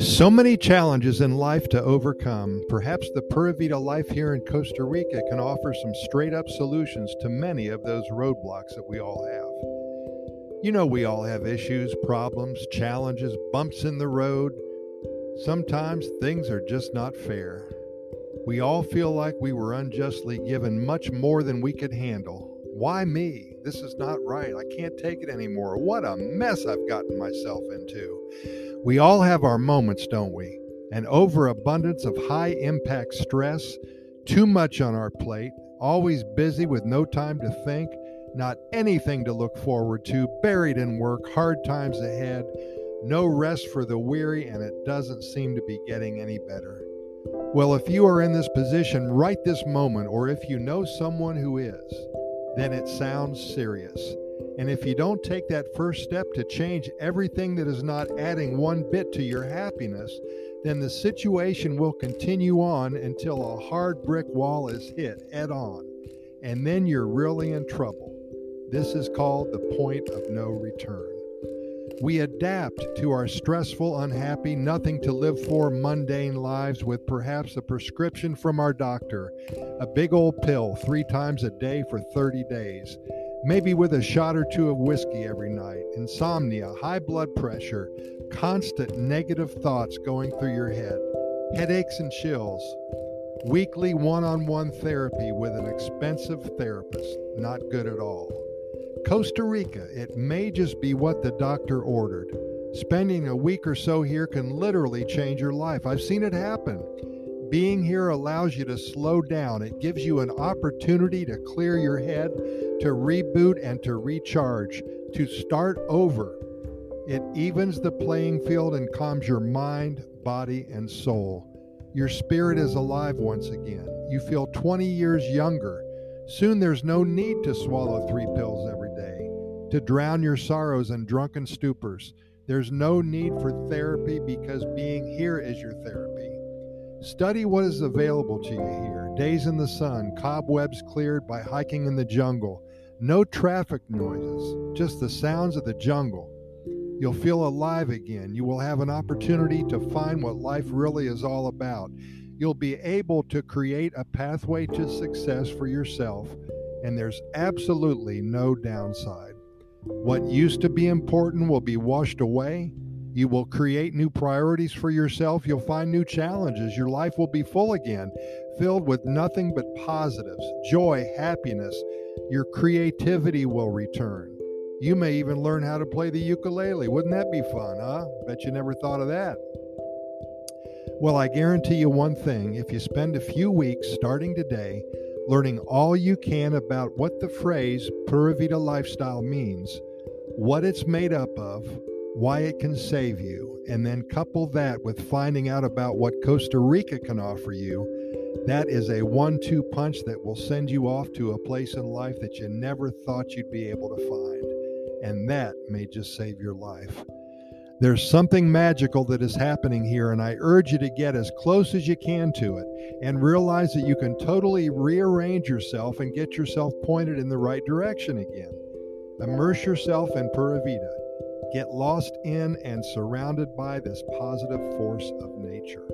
So many challenges in life to overcome. Perhaps the Pura Vida life here in Costa Rica can offer some straight up solutions to many of those roadblocks that we all have. You know, we all have issues, problems, challenges, bumps in the road. Sometimes things are just not fair. We all feel like we were unjustly given much more than we could handle. Why me? This is not right. I can't take it anymore. What a mess I've gotten myself into. We all have our moments, don't we? An overabundance of high impact stress, too much on our plate, always busy with no time to think, not anything to look forward to, buried in work, hard times ahead, no rest for the weary, and it doesn't seem to be getting any better. Well, if you are in this position right this moment, or if you know someone who is, then it sounds serious. And if you don't take that first step to change everything that is not adding one bit to your happiness, then the situation will continue on until a hard brick wall is hit head on. And then you're really in trouble. This is called the point of no return. We adapt to our stressful, unhappy, nothing to live for mundane lives with perhaps a prescription from our doctor, a big old pill three times a day for 30 days maybe with a shot or two of whiskey every night, insomnia, high blood pressure, constant negative thoughts going through your head, headaches and chills, weekly one on one therapy with an expensive therapist, not good at all. Costa Rica, it may just be what the doctor ordered. Spending a week or so here can literally change your life. I've seen it happen. Being here allows you to slow down. It gives you an opportunity to clear your head, to reboot, and to recharge, to start over. It evens the playing field and calms your mind, body, and soul. Your spirit is alive once again. You feel 20 years younger. Soon there's no need to swallow three pills every to drown your sorrows in drunken stupors. There's no need for therapy because being here is your therapy. Study what is available to you here days in the sun, cobwebs cleared by hiking in the jungle, no traffic noises, just the sounds of the jungle. You'll feel alive again. You will have an opportunity to find what life really is all about. You'll be able to create a pathway to success for yourself, and there's absolutely no downside. What used to be important will be washed away you will create new priorities for yourself. You'll find new challenges. Your life will be full again, filled with nothing but positives, joy, happiness. Your creativity will return. You may even learn how to play the ukulele. Wouldn't that be fun, huh? Bet you never thought of that. Well, I guarantee you one thing if you spend a few weeks starting today learning all you can about what the phrase Pura Vida lifestyle means, what it's made up of, why it can save you, and then couple that with finding out about what Costa Rica can offer you, that is a one two punch that will send you off to a place in life that you never thought you'd be able to find. And that may just save your life. There's something magical that is happening here, and I urge you to get as close as you can to it and realize that you can totally rearrange yourself and get yourself pointed in the right direction again. Immerse yourself in Pura Vida Get lost in and surrounded by this positive force of nature.